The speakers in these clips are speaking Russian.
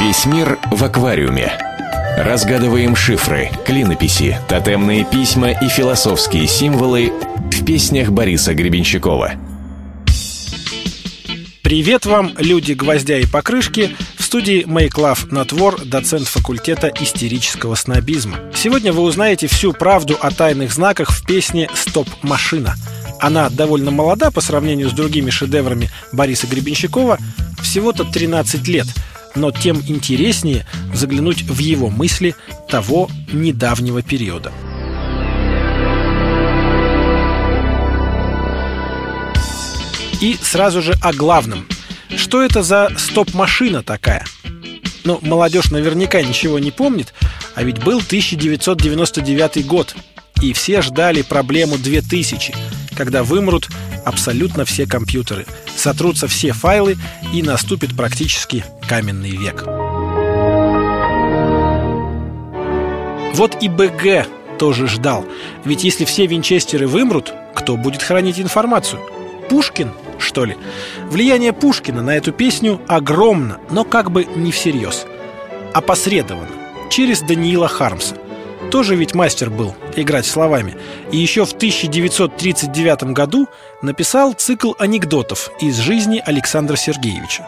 Весь мир в аквариуме. Разгадываем шифры, клинописи, тотемные письма и философские символы в песнях Бориса Гребенщикова. Привет вам, люди гвоздя и покрышки. В студии Мейклав Натвор, доцент факультета истерического снобизма. Сегодня вы узнаете всю правду о тайных знаках в песне «Стоп-машина». Она довольно молода по сравнению с другими шедеврами Бориса Гребенщикова, всего-то 13 лет – но тем интереснее заглянуть в его мысли того недавнего периода. И сразу же о главном. Что это за стоп-машина такая? Ну, молодежь наверняка ничего не помнит, а ведь был 1999 год, и все ждали проблему 2000, когда вымрут абсолютно все компьютеры, сотрутся все файлы и наступит практически каменный век. Вот и БГ тоже ждал. Ведь если все винчестеры вымрут, кто будет хранить информацию? Пушкин, что ли? Влияние Пушкина на эту песню огромно, но как бы не всерьез. Опосредованно, через Даниила Хармса. Тоже ведь мастер был играть словами. И еще в 1939 году написал цикл анекдотов из жизни Александра Сергеевича.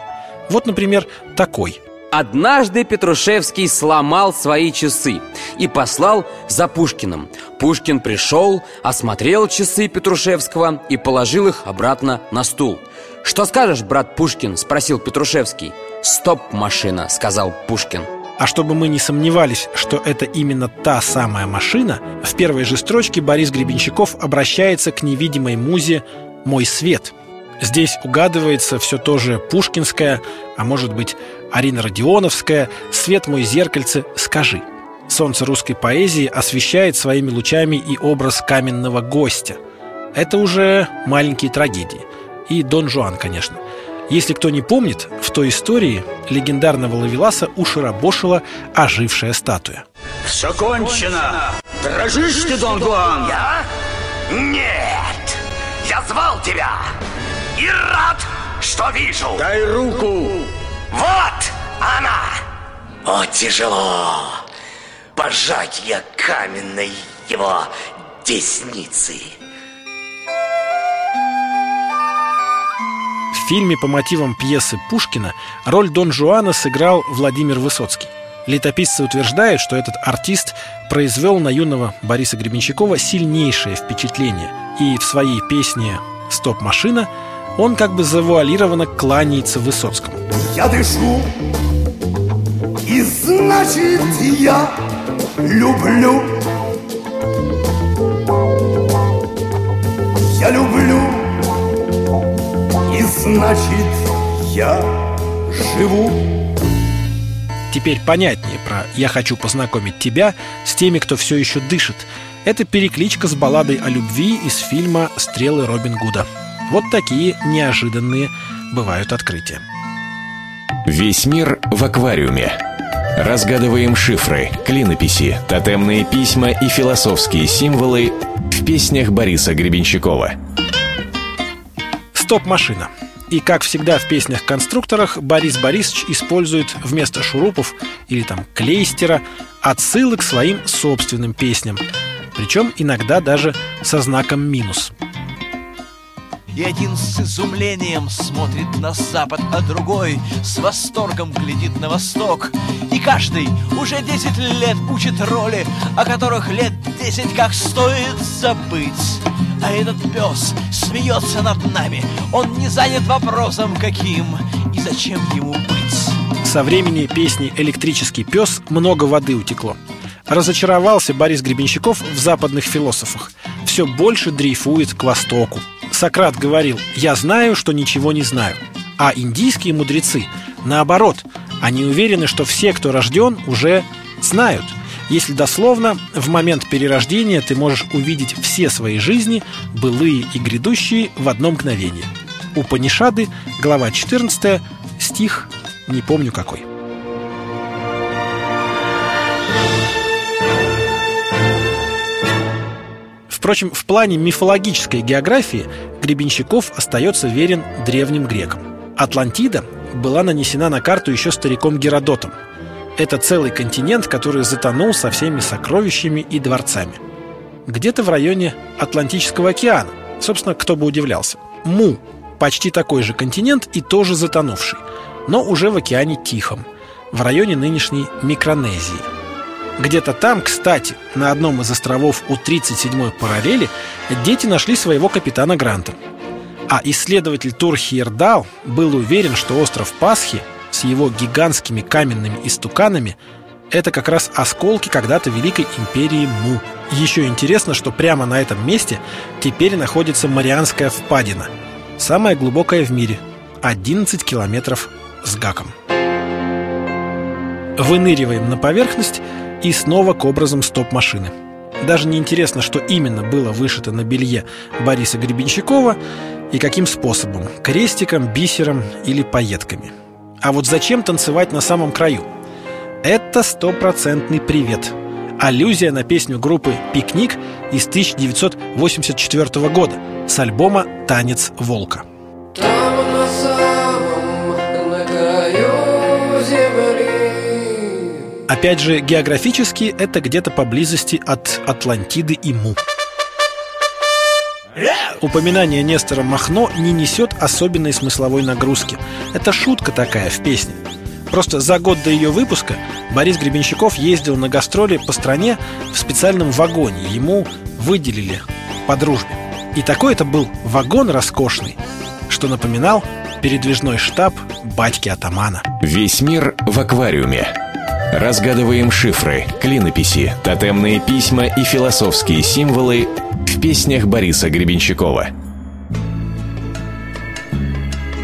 Вот, например, такой. Однажды Петрушевский сломал свои часы и послал за Пушкиным. Пушкин пришел, осмотрел часы Петрушевского и положил их обратно на стул. «Что скажешь, брат Пушкин?» – спросил Петрушевский. «Стоп, машина», – сказал Пушкин. А чтобы мы не сомневались, что это именно та самая машина, в первой же строчке Борис Гребенщиков обращается к невидимой музе «Мой свет». Здесь угадывается все то же пушкинское, а может быть Арина Родионовская «Свет мой зеркальце, скажи». Солнце русской поэзии освещает своими лучами и образ каменного гостя. Это уже маленькие трагедии. И Дон Жуан, конечно. Если кто не помнит, в той истории легендарного Лавеласа ушарабошила ожившая статуя. Все кончено! Дрожишь ты, Дон Гуан? Я? Нет! Я звал тебя! И рад, что вижу! Дай руку! Вот она! О, тяжело! Пожать я каменной его десницы! Фильме по мотивам пьесы Пушкина роль Дон Жуана сыграл Владимир Высоцкий. Летописцы утверждают, что этот артист произвел на юного Бориса Гребенщикова сильнейшее впечатление. И в своей песне «Стоп-машина» он как бы завуалированно кланяется Высоцкому. Я дышу, и значит я люблю. Я люблю значит, я живу. Теперь понятнее про «Я хочу познакомить тебя» с теми, кто все еще дышит. Это перекличка с балладой о любви из фильма «Стрелы Робин Гуда». Вот такие неожиданные бывают открытия. Весь мир в аквариуме. Разгадываем шифры, клинописи, тотемные письма и философские символы в песнях Бориса Гребенщикова. Стоп-машина. И, как всегда в песнях-конструкторах, Борис Борисович использует вместо шурупов или там клейстера отсылы к своим собственным песням. Причем иногда даже со знаком минус. И один с изумлением смотрит на запад, а другой с восторгом глядит на восток. И каждый уже десять лет учит роли, о которых лет десять как стоит забыть. А этот пес смеется над нами. Он не занят вопросом каким И зачем ему быть. Со времени песни «Электрический пес» много воды утекло. Разочаровался Борис Гребенщиков в западных философах. Все больше дрейфует к востоку. Сократ говорил «Я знаю, что ничего не знаю» А индийские мудрецы, наоборот, они уверены, что все, кто рожден, уже знают – если дословно, в момент перерождения ты можешь увидеть все свои жизни, былые и грядущие, в одно мгновение. У Панишады, глава 14, стих не помню какой. Впрочем, в плане мифологической географии Гребенщиков остается верен древним грекам. Атлантида была нанесена на карту еще стариком Геродотом. Это целый континент, который затонул со всеми сокровищами и дворцами. Где-то в районе Атлантического океана. Собственно, кто бы удивлялся. Му – почти такой же континент и тоже затонувший, но уже в океане Тихом, в районе нынешней Микронезии. Где-то там, кстати, на одном из островов у 37-й параллели дети нашли своего капитана Гранта. А исследователь Тур Хирдал был уверен, что остров Пасхи с его гигантскими каменными истуканами это как раз осколки когда-то Великой империи Му. Еще интересно, что прямо на этом месте теперь находится Марианская впадина, самая глубокая в мире, 11 километров с гаком. Выныриваем на поверхность и снова к образам стоп-машины. Даже не интересно, что именно было вышито на белье Бориса Гребенщикова и каким способом – крестиком, бисером или пайетками. А вот зачем танцевать на самом краю? Это стопроцентный привет. Аллюзия на песню группы «Пикник» из 1984 года с альбома «Танец волка». Там на самом, на краю земли Опять же, географически это где-то поблизости от Атлантиды и Му. Упоминание Нестора Махно не несет особенной смысловой нагрузки. Это шутка такая в песне. Просто за год до ее выпуска Борис Гребенщиков ездил на гастроли по стране в специальном вагоне. Ему выделили по дружбе. И такой это был вагон роскошный, что напоминал передвижной штаб батьки атамана. Весь мир в аквариуме. Разгадываем шифры, клинописи, тотемные письма и философские символы в песнях Бориса Гребенщикова.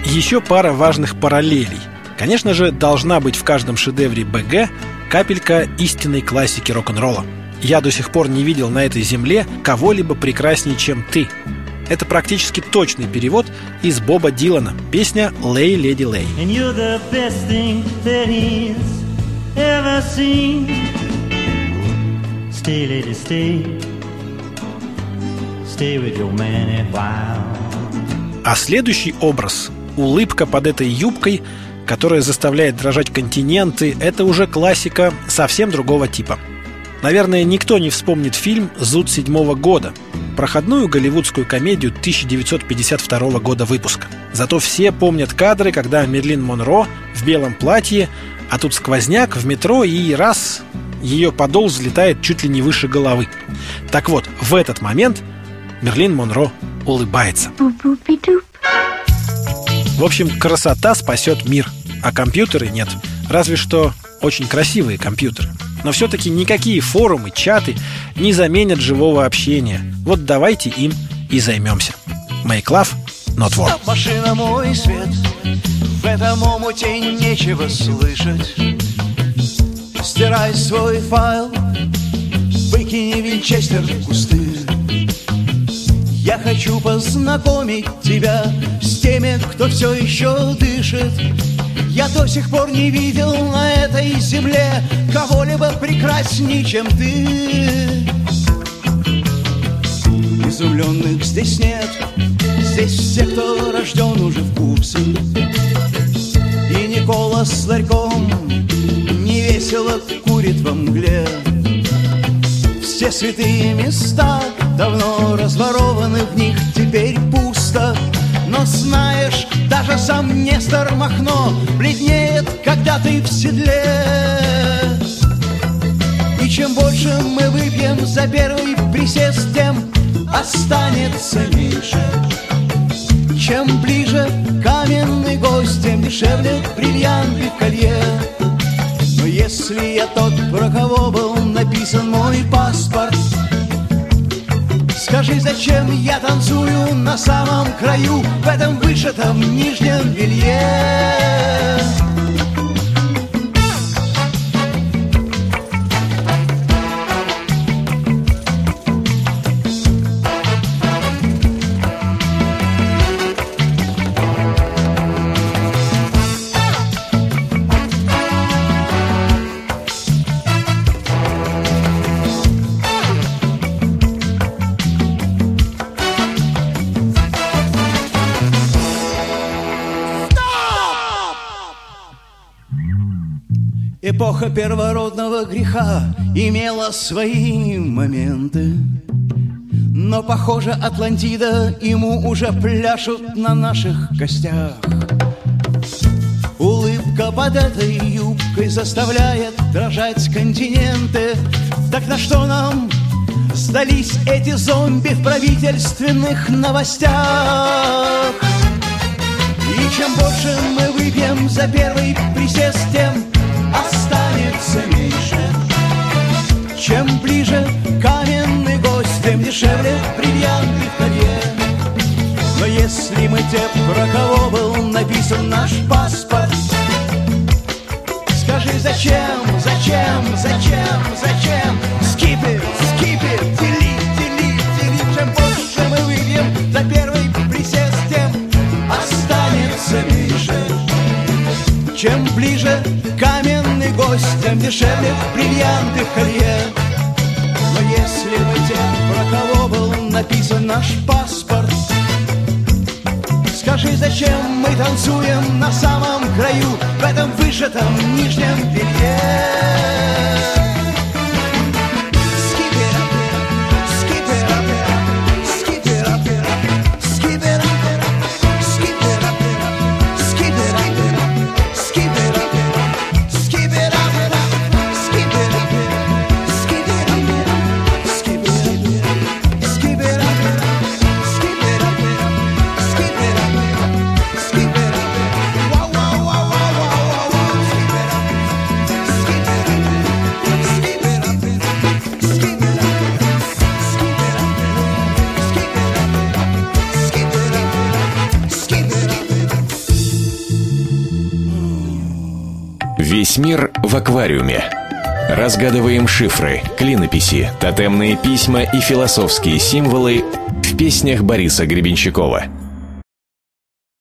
Еще пара важных параллелей. Конечно же, должна быть в каждом шедевре БГ капелька истинной классики рок-н-ролла. Я до сих пор не видел на этой земле кого-либо прекраснее, чем ты. Это практически точный перевод из Боба Дилана. Песня «Лей, леди, лей». Stay, lady, stay. А следующий образ – улыбка под этой юбкой, которая заставляет дрожать континенты – это уже классика совсем другого типа. Наверное, никто не вспомнит фильм «Зуд седьмого года», проходную голливудскую комедию 1952 года выпуска. Зато все помнят кадры, когда Мерлин Монро в белом платье, а тут сквозняк в метро и раз ее подол взлетает чуть ли не выше головы. Так вот, в этот момент Мерлин Монро улыбается. В общем, красота спасет мир, а компьютеры нет. Разве что очень красивые компьютеры. Но все-таки никакие форумы, чаты не заменят живого общения. Вот давайте им и займемся. Make love, not war. Машина мой свет В этом омуте нечего слышать Стирай свой файл Выкини винчестер в кусты Я хочу познакомить тебя С теми, кто все еще дышит. Я до сих пор не видел на этой земле Кого-либо прекрасней, чем ты. Изумленных здесь нет. Здесь все, кто рожден уже в курсе. И Никола с ларьком Не весело курит во мгле. Все святые места Давно разворованы в них Теперь пусто Но знаешь, даже сам Нестор Махно Бледнеет, когда ты в седле и чем больше мы выпьем за первый присест, тем останется меньше. Чем ближе каменный гость, тем дешевле бриллианты в колье. Но если я тот, про кого был написан мой паспорт, Скажи, зачем я танцую на самом краю В этом вышитом нижнем белье Эпоха первородного греха имела свои моменты. Но, похоже, Атлантида ему уже пляшут на наших костях. Улыбка под этой юбкой заставляет дрожать континенты. Так на что нам сдались эти зомби в правительственных новостях? И чем больше мы выпьем за первый присест, тем дешевле бриллианты в колье. Но если мы те, про кого был написан наш паспорт, Скажи, зачем, зачем, зачем, зачем? Skip it, delete, delete, delete Чем больше мы выпьем за первый присест, тем останется меньше Чем ближе каменный гость, тем дешевле бриллианты в колье наш паспорт. Скажи, зачем мы танцуем на самом краю В этом вышитом нижнем белье Весь мир в аквариуме. Разгадываем шифры, клинописи, тотемные письма и философские символы в песнях Бориса Гребенщикова.